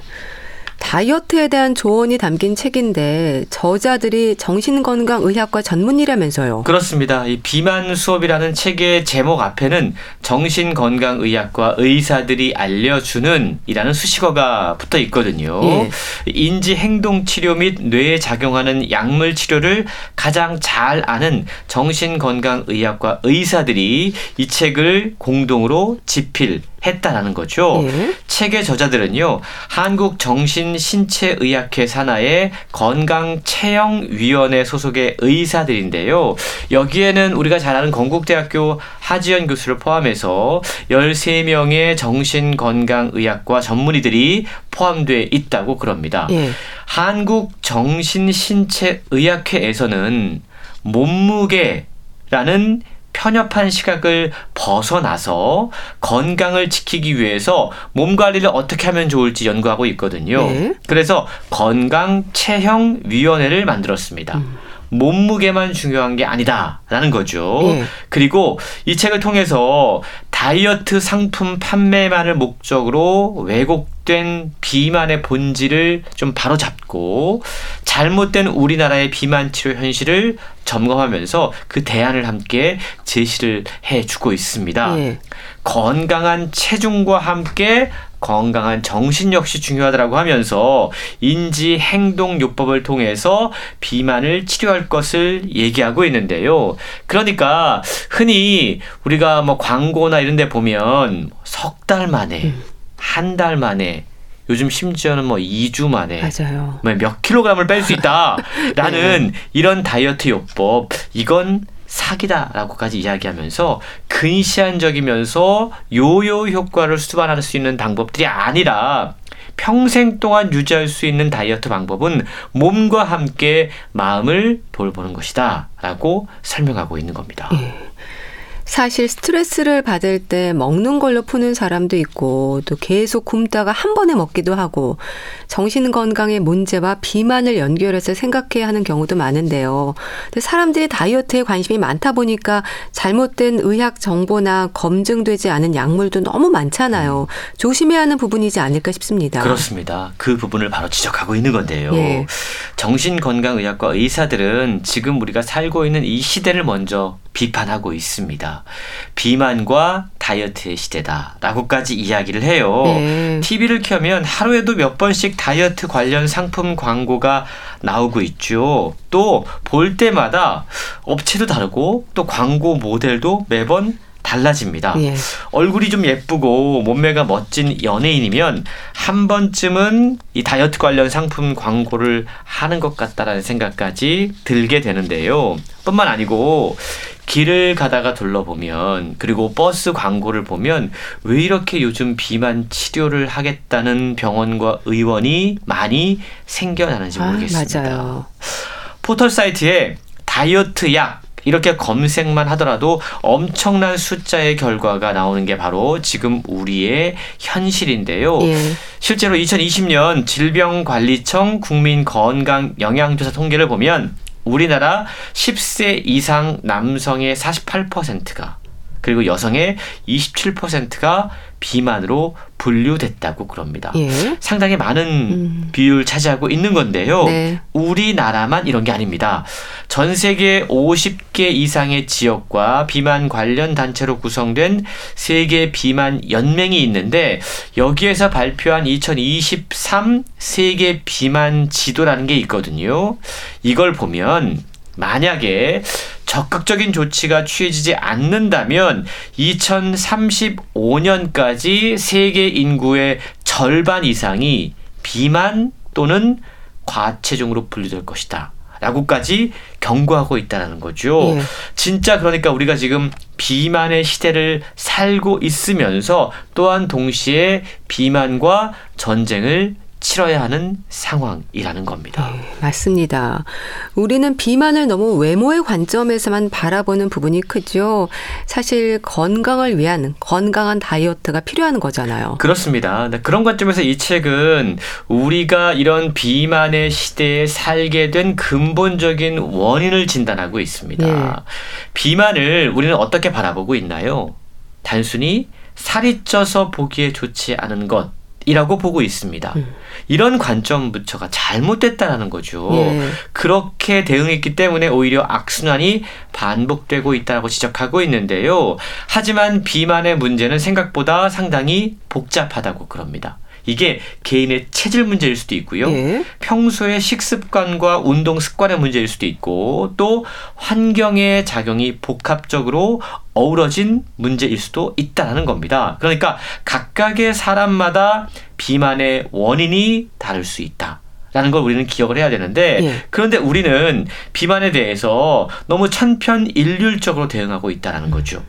다이어트에 대한 조언이 담긴 책인데 저자들이 정신건강의학과 전문이라면서요. 그렇습니다. 이 비만 수업이라는 책의 제목 앞에는 정신건강의학과 의사들이 알려주는 이라는 수식어가 붙어 있거든요. 예. 인지 행동 치료 및 뇌에 작용하는 약물 치료를 가장 잘 아는 정신건강의학과 의사들이 이 책을 공동으로 집필 했다라는 거죠. 예. 책의 저자들은요, 한국 정신 신체의학회 산하의 건강체형위원회 소속의 의사들인데요. 여기에는 우리가 잘 아는 건국대학교 하지연 교수를 포함해서 13명의 정신건강의학과 전문의들이 포함되어 있다고 그럽니다. 예. 한국 정신신체의학회에서는 몸무게라는 편협한 시각을 벗어나서 건강을 지키기 위해서 몸 관리를 어떻게 하면 좋을지 연구하고 있거든요. 네. 그래서 건강 체형 위원회를 만들었습니다. 음. 몸무게만 중요한 게 아니다라는 거죠. 네. 그리고 이 책을 통해서 다이어트 상품 판매만을 목적으로 왜곡된 비만의 본질을 좀 바로잡고 잘못된 우리나라의 비만 치료 현실을 점검하면서 그 대안을 함께 제시를 해 주고 있습니다. 네. 건강한 체중과 함께 건강한 정신 역시 중요하다고 하면서 인지 행동 요법을 통해서 비만을 치료할 것을 얘기하고 있는데요. 그러니까 흔히 우리가 뭐 광고나 이런 데 보면 석 달 만에 음. 한달 만에 요즘 심지어는 뭐 2주 만에 맞아요. 몇 킬로그램을 뺄 수 있다라는 네. 이런 다이어트 요법 이건 사기다라고까지 이야기하면서 근시안적이면서 요요 효과를 수반할 수 있는 방법들이 아니라 평생 동안 유지할 수 있는 다이어트 방법은 몸과 함께 마음을 돌보는 것이다. 라고 설명하고 있는 겁니다. 예. 사실 스트레스를 받을 때 먹는 걸로 푸는 사람도 있고 또 계속 굶다가 한 번에 먹기도 하고 정신 건강의 문제와 비만을 연결해서 생각해야 하는 경우도 많은데요. 사람들이 다이어트에 관심이 많다 보니까 잘못된 의학 정보나 검증되지 않은 약물도 너무 많잖아요. 조심해야 하는 부분이지 않을까 싶습니다. 그렇습니다. 그 부분을 바로 지적하고 있는 건데요. 예. 정신건강의학과 의사들은 지금 우리가 살고 있는 이 시대를 먼저 비판하고 있습니다. 비만과 다이어트의 시대다라고까지 이야기를 해요. 네. TV를 켜면 하루에도 몇 번씩 다이어트 관련 상품 광고가 나오고 있죠. 또 볼 때마다 업체도 다르고 또 광고 모델도 매번 달라집니다. 예. 얼굴이 좀 예쁘고 몸매가 멋진 연예인이면 한 번쯤은 이 다이어트 관련 상품 광고를 하는 것 같다라는 생각까지 들게 되는데요. 뿐만 아니고 길을 가다가 둘러보면 그리고 버스 광고를 보면 왜 이렇게 요즘 비만 치료를 하겠다는 병원과 의원이 많이 생겨나는지 아, 모르겠습니다. 아, 맞아요. 포털 사이트에 다이어트 약 이렇게 검색만 하더라도 엄청난 숫자의 결과가 나오는 게 바로 지금 우리의 현실인데요. 예. 실제로 2020년 질병관리청 국민건강영양조사 통계를 보면 우리나라 10세 이상 남성의 48%가 그리고 여성의 27%가 비만으로 분류됐다고 그럽니다. 예. 상당히 많은 음. 비율 차지하고 있는 건데요. 네. 우리나라만 이런 게 아닙니다. 전 세계 50개 이상의 지역과 비만 관련 단체로 구성된 세계 비만 연맹이 있는데 여기에서 발표한 2023 세계 비만 지도라는 게 있거든요. 이걸 보면 만약에 적극적인 조치가 취해지지 않는다면 2035년까지 세계 인구의 절반 이상이 비만 또는 과체중으로 분류될 것이다. 라고까지 경고하고 있다는 거죠. 예. 진짜 그러니까 우리가 지금 비만의 시대를 살고 있으면서 또한 동시에 비만과 전쟁을 치러야 하는 상황이라는 겁니다. 네, 맞습니다. 우리는 비만을 너무 외모의 관점에서만 바라보는 부분이 크죠. 사실 건강을 위한 건강한 다이어트가 필요한 거잖아요. 그렇습니다. 네, 그런 관점에서 이 책은 우리가 이런 비만의 시대에 살게 된 근본적인 원인을 진단하고 있습니다. 네. 비만을 우리는 어떻게 바라보고 있나요? 단순히 살이 쪄서 보기에 좋지 않은 것 이라고 보고 있습니다. 음. 이런 관점부터가 잘못됐다는 거죠. 예. 그렇게 대응했기 때문에 오히려 악순환이 반복되고 있다고 지적하고 있는데요. 하지만 비만의 문제는 생각보다 상당히 복잡하다고 그럽니다. 이게 개인의 체질 문제일 수도 있고요. 예. 평소의 식습관과 운동 습관의 문제일 수도 있고 또 환경의 작용이 복합적으로 어우러진 문제일 수도 있다는 겁니다. 그러니까 각각의 사람마다 비만의 원인이 다를 수 있다. 라는 걸 우리는 기억을 해야 되는데 예. 그런데 우리는 비만에 대해서 너무 천편일률적으로 대응하고 있다는 거죠.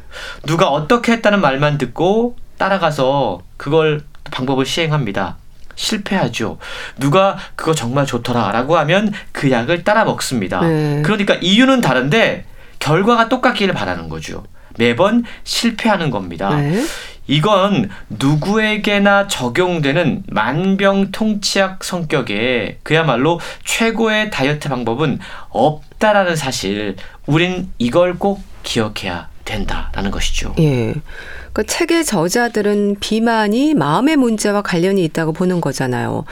누가 어떻게 했다는 말만 듣고 따라가서 그걸 방법을 시행합니다. 실패하죠. 누가 그거 정말 좋더라라고 하면 그 약을 따라 먹습니다. 네. 그러니까 이유는 다른데 결과가 똑같기를 바라는 거죠. 매번 실패하는 겁니다. 네. 이건 누구에게나 적용되는 만병통치약 성격의 그야말로 최고의 다이어트 방법은 없다라는 사실 우린 이걸 꼭 기억해야 된다라는 것이죠. 예. 그 책의 저자들은 비만이 마음의 문제와 관련이 있다고 보는 거잖아요.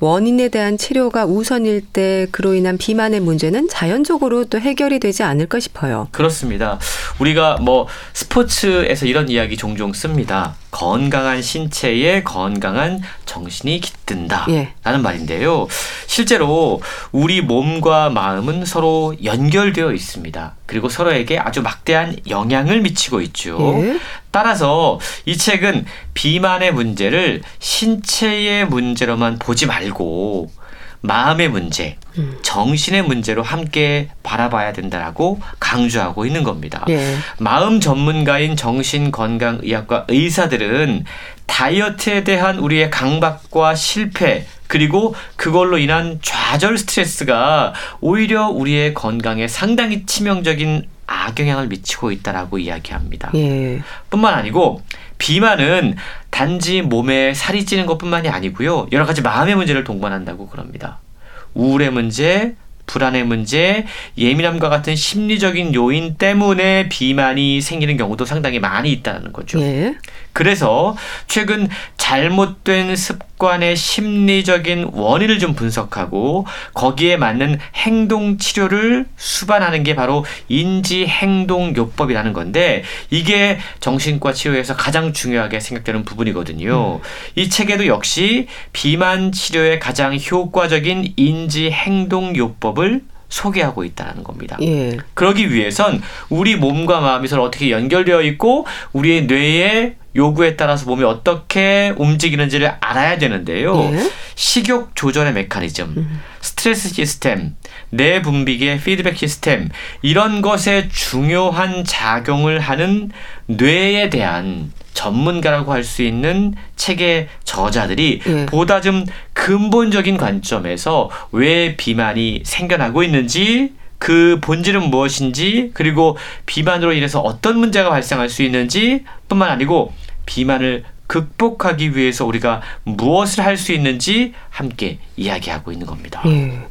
원인에 대한 치료가 우선일 때 그로 인한 비만의 문제는 자연적으로 또 해결이 되지 않을까 싶어요. 그렇습니다. 우리가 뭐 스포츠에서 이런 이야기 종종 씁니다. 건강한 신체에 건강한 정신이 깃든다. 예. 라는 말인데요. 실제로 우리 몸과 마음은 서로 연결되어 있습니다. 그리고 서로에게 아주 막대한 영향을 미치고 있죠. 예. 따라서 이 책은 비만의 문제를 신체의 문제로만 보지 말고 마음의 문제, 음. 정신의 문제로 함께 바라봐야 된다라고 강조하고 있는 겁니다. 예. 마음 전문가인 정신건강의학과 의사들은 다이어트에 대한 우리의 강박과 실패, 그리고 그걸로 인한 좌절 스트레스가 오히려 우리의 건강에 상당히 치명적인 악영향을 미치고 있다라고 이야기합니다. 예. 뿐만 아니고 비만은 단지 몸에 살이 찌는 것뿐만이 아니고요. 여러 가지 마음의 문제를 동반한다고 그럽니다. 우울의 문제, 불안의 문제, 예민함과 같은 심리적인 요인 때문에 비만이 생기는 경우도 상당히 많이 있다는 거죠. 예. 그래서 최근 잘못된 습관의 심리적인 원인을 좀 분석하고 거기에 맞는 행동 치료를 수반하는 게 바로 인지 행동 요법이라는 건데 이게 정신과 치료에서 가장 중요하게 생각되는 부분이거든요. 음. 이 책에도 역시 비만 치료에 가장 효과적인 인지 행동 요법을 소개하고 있다는 겁니다. 예. 그러기 위해선 우리 몸과 마음이 서로 어떻게 연결되어 있고 우리의 뇌에 요구에 따라서 몸이 어떻게 움직이는지를 알아야 되는데요. 예? 식욕 조절의 메커니즘, 음. 스트레스 시스템, 뇌 분비계 피드백 시스템 이런 것에 중요한 작용을 하는 뇌에 대한 전문가라고 할 수 있는 책의 저자들이 예. 보다 좀 근본적인 관점에서 왜 비만이 생겨나고 있는지 그 본질은 무엇인지 그리고 비만으로 인해서 어떤 문제가 발생할 수 있는지 뿐만 아니고 비만을 극복하기 위해서 우리가 무엇을 할 수 있는지 함께 이야기하고 있는 겁니다. 예.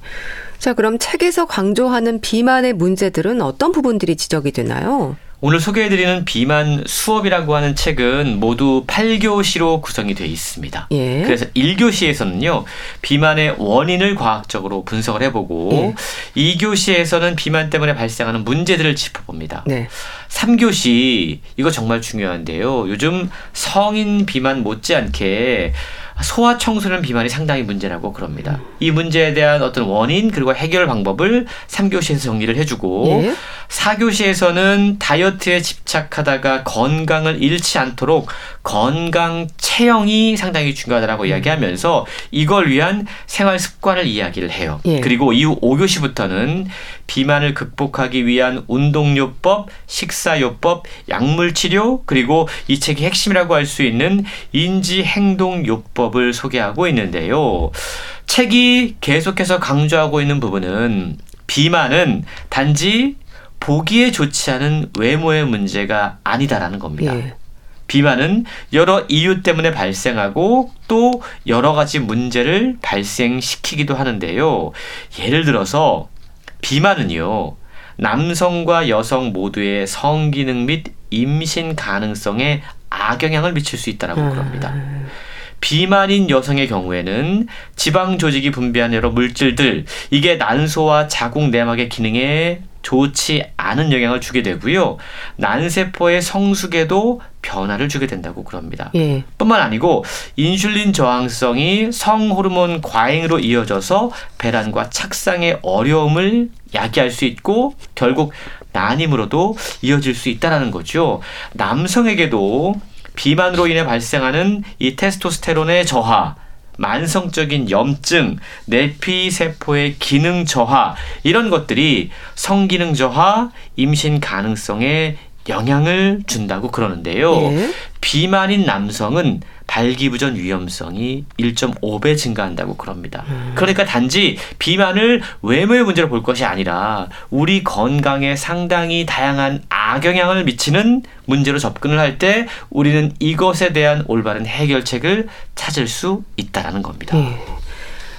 자, 그럼 책에서 강조하는 비만의 문제들은 어떤 부분들이 지적이 되나요? 오늘 소개해드리는 비만 수업이라고 하는 책은 모두 8교시로 구성이 되어 있습니다. 예. 그래서 1교시에서는요, 비만의 원인을 과학적으로 분석을 해보고, 예. 2교시에서는 비만 때문에 발생하는 문제들을 짚어봅니다. 네. 3교시, 이거 정말 중요한데요. 요즘 성인 비만 못지않게 소아 청소년 비만이 상당히 문제라고 그럽니다. 음. 이 문제에 대한 어떤 원인 그리고 해결 방법을 3교시에서 정리를 해주고 예? 4교시에서는 다이어트에 집착하다가 건강을 잃지 않도록 건강 체형이 상당히 중요하다고 음. 이야기하면서 이걸 위한 생활 습관을 이야기를 해요. 예. 그리고 이후 5교시부터는 비만을 극복하기 위한 운동요법, 식사요법, 약물치료 그리고 이 책의 핵심이라고 할 수 있는 인지행동요법 을 소개하고 있는데요. 책이 계속해서 강조하고 있는 부분은 비만은 단지 보기에 좋지 않은 외모의 문제가 아니다라는 겁니다. 예. 비만은 여러 이유 때문에 발생하고 또 여러 가지 문제를 발생시키기도 하는데요. 예를 들어서 비만은요. 남성과 여성 모두의 성기능 및 임신 가능성에 악영향을 미칠 수 있다라고 음. 그럽니다. 비만인 여성의 경우에는 지방 조직이 분비한 여러 물질들 이게 난소와 자궁 내막의 기능에 좋지 않은 영향을 주게 되고요. 난세포의 성숙에도 변화를 주게 된다고 그럽니다. 예. 뿐만 아니고 인슐린 저항성이 성호르몬 과잉으로 이어져서 배란과 착상의 어려움을 야기할 수 있고 결국 난임으로도 이어질 수 있다라는 거죠. 남성에게도 비만으로 인해 발생하는 이 테스토스테론의 저하, 만성적인 염증, 내피 세포의 기능 저하 이런 것들이 성기능 저하, 임신 가능성에 영향을 준다고 그러는데요. 예. 비만인 남성은 발기부전 위험성이 1.5배 증가한다고 그럽니다. 음. 그러니까 단지 비만을 외모의 문제로 볼 것이 아니라 우리 건강에 상당히 다양한 악영향을 미치는 문제로 접근을 할 때 우리는 이것에 대한 올바른 해결책을 찾을 수 있다라는 겁니다. 예.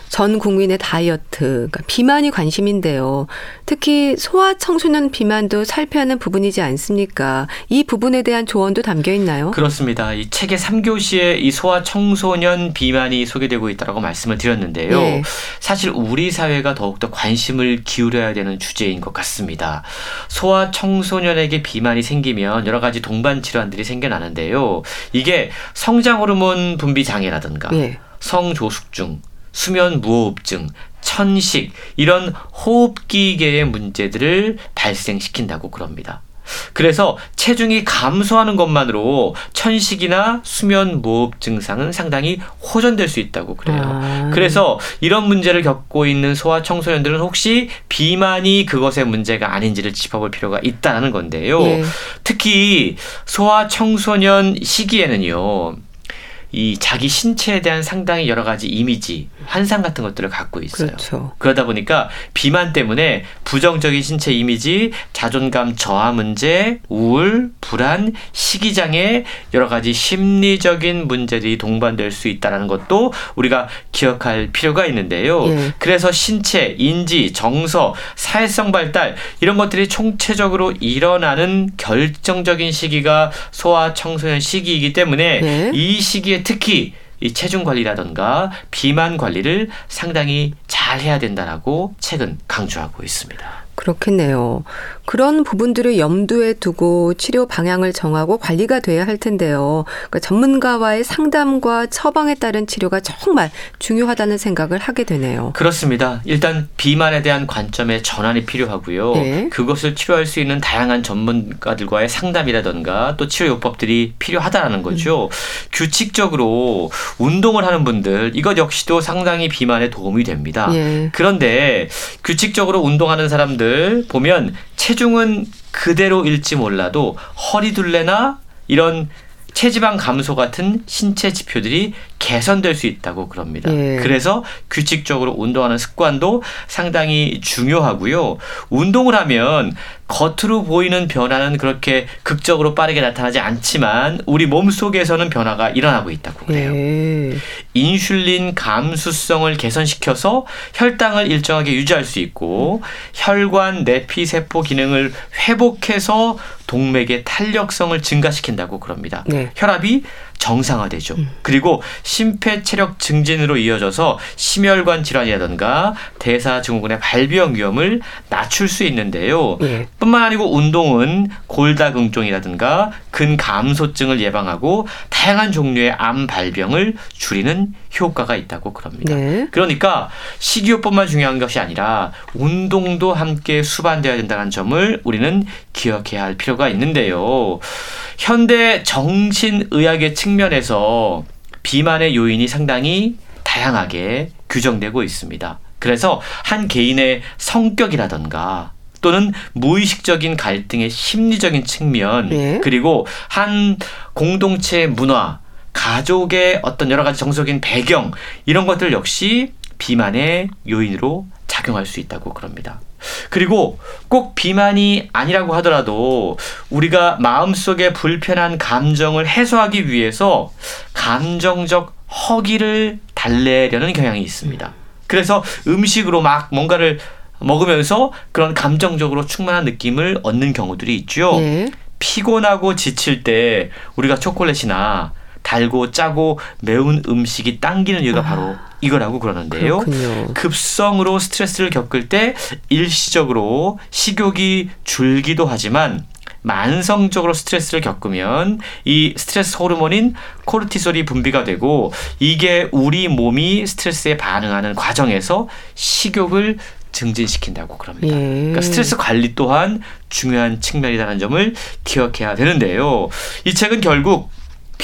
전 국민의 다이어트, 그러니까 비만이 관심인데요. 특히 소아 청소년 비만도 살펴야 하는 부분이지 않습니까? 이 부분에 대한 조언도 담겨 있나요? 그렇습니다. 이 책의 3교시에 이 소아 청소년 비만이 소개되고 있다고 말씀을 드렸는데요. 네. 사실 우리 사회가 더욱더 관심을 기울여야 되는 주제인 것 같습니다. 소아 청소년에게 비만이 생기면 여러 가지 동반 질환들이 생겨나는데요. 이게 성장 호르몬 분비 장애라든가 네. 성조숙증, 수면 무호흡증, 천식 이런 호흡기계의 문제들을 발생시킨다고 그럽니다. 그래서 체중이 감소하는 것만으로 천식이나 수면 무호흡 증상은 상당히 호전될 수 있다고 그래요. 아. 그래서 이런 문제를 겪고 있는 소아 청소년들은 혹시 비만이 그것의 문제가 아닌지를 짚어볼 필요가 있다는 건데요. 예. 특히 소아 청소년 시기에는요. 이 자기 신체에 대한 상당히 여러 가지 이미지, 환상 같은 것들을 갖고 있어요. 그렇죠. 그러다 보니까 비만 때문에 부정적인 신체 이미지, 자존감 저하 문제, 우울, 불안, 식이장애 여러 가지 심리적인 문제들이 동반될 수 있다는 것도 우리가 기억할 필요가 있는데요. 예. 그래서 신체, 인지, 정서, 사회성 발달 이런 것들이 총체적으로 일어나는 결정적인 시기가 소아 청소년 시기이기 때문에 예. 이 시기에 특히 이 체중 관리라던가 비만 관리를 상당히 잘 해야 된다라고 책은 강조하고 있습니다. 그렇겠네요. 그런 부분들을 염두에 두고 치료 방향을 정하고 관리가 돼야 할 텐데요. 그러니까 전문가와의 상담과 처방에 따른 치료가 정말 중요하다는 생각을 하게 되네요. 그렇습니다. 일단 비만에 대한 관점의 전환이 필요하고요. 네. 그것을 치료할 수 있는 다양한 전문가들과의 상담이라던가 또 치료 요법들이 필요하다는 거죠. 음. 규칙적으로 운동을 하는 분들 이것 역시도 상당히 비만에 도움이 됩니다. 네. 그런데 규칙적으로 운동하는 사람들 보면 체중은 그대로일지 몰라도 허리둘레나 이런 체지방 감소 같은 신체 지표들이 개선될 수 있다고 그럽니다. 예. 그래서 규칙적으로 운동하는 습관도 상당히 중요하고요. 운동을 하면 겉으로 보이는 변화는 그렇게 극적으로 빠르게 나타나지 않지만 우리 몸 속에서는 변화가 일어나고 있다고 그래요. 예. 인슐린 감수성을 개선시켜서 혈당을 일정하게 유지할 수 있고 혈관 내피 세포 기능을 회복해서 동맥의 탄력성을 증가시킨다고 그럽니다. 네. 혈압이 정상화되죠. 음. 그리고 심폐체력 증진으로 이어져서 심혈관 질환이라든가 대사증후군의 발병 위험을 낮출 수 있는데요. 예. 뿐만 아니고 운동은 골다공증이라든가 근감소증을 예방하고 다양한 종류의 암 발병을 줄이는 효과가 있다고 그럽니다. 네. 그러니까 식이요법만 중요한 것이 아니라 운동도 함께 수반되어야 된다는 점을 우리는 기억해야 할 필요가 있는데요. 현대 정신의학의 측면에서 비만의 요인이 상당히 다양하게 규정되고 있습니다. 그래서 한 개인의 성격이라던가 또는 무의식적인 갈등의 심리적인 측면 네. 그리고 한 공동체의 문화 가족의 어떤 여러 가지 정서적인 배경 이런 것들 역시 비만의 요인으로 작용할 수 있다고 그럽니다. 그리고 꼭 비만이 아니라고 하더라도 우리가 마음속에 불편한 감정을 해소하기 위해서 감정적 허기를 달래려는 경향이 있습니다. 그래서 음식으로 막 뭔가를 먹으면서 그런 감정적으로 충만한 느낌을 얻는 경우들이 있죠. 네. 피곤하고 지칠 때 우리가 초콜릿이나 달고 짜고 매운 음식이 당기는 이유가 아. 바로 이거라고 그러는데요. 그렇군요. 급성으로 스트레스를 겪을 때 일시적으로 식욕이 줄기도 하지만 만성적으로 스트레스를 겪으면 이 스트레스 호르몬인 코르티솔이 분비가 되고 이게 우리 몸이 스트레스에 반응하는 과정에서 식욕을 증진시킨다고 그럽니다. 예. 그러니까 스트레스 관리 또한 중요한 측면이라는 점을 기억해야 되는데요. 이 책은 결국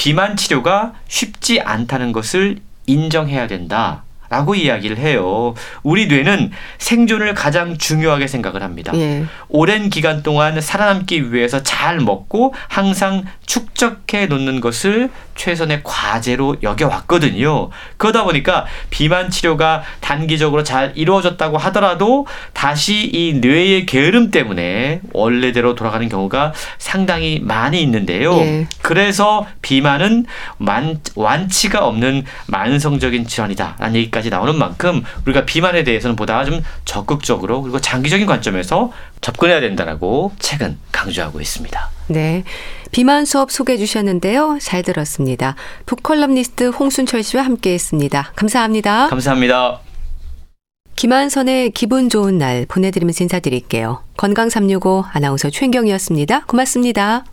비만 치료가 쉽지 않다는 것을 인정해야 된다. 라고 이야기를 해요. 우리 뇌는 생존을 가장 중요하게 생각을 합니다. 예. 오랜 기간 동안 살아남기 위해서 잘 먹고 항상 축적해 놓는 것을 최선의 과제로 여겨왔거든요. 그러다 보니까 비만 치료가 단기적으로 잘 이루어졌다고 하더라도 다시 이 뇌의 게으름 때문에 원래대로 돌아가는 경우가 상당히 많이 있는데요. 예. 그래서 비만은 완, 완치가 없는 만성적인 질환이다라는 얘기까지 얘기까지 나오는 만큼 우리가 비만에 대해서는 보다 좀 적극적으로 그리고 장기적인 관점에서 접근해야 된다라고 책은 강조하고 있습니다. 네. 비만 수업 소개해 주셨는데요. 잘 들었습니다. 북컬럼니스트 홍순철 씨와 함께 했습니다. 감사합니다. 감사합니다. 김한선의 기분 좋은 날 보내드리면서 인사드릴게요. 건강365 아나운서 최인경이었습니다. 고맙습니다.